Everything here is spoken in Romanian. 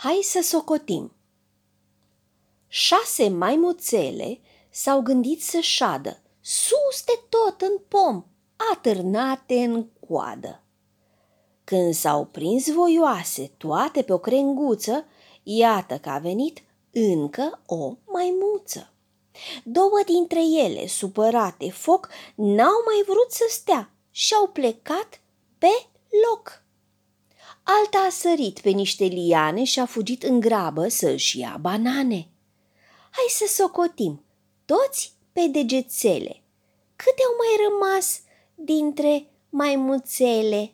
Hai să socotim. Șase maimuțele s-au gândit să șadă, sus de tot în pom, atârnate în coadă. Când s-au prins voioase toate pe o crenguță, iată că a venit încă o maimuță. Două dintre ele, supărate foc, n-au mai vrut să stea și au plecat pe loc. Alta a sărit pe niște liane și a fugit în grabă să-și ia banane. Hai să socotim, toți pe degețele. Câte au mai rămas dintre maimuțele?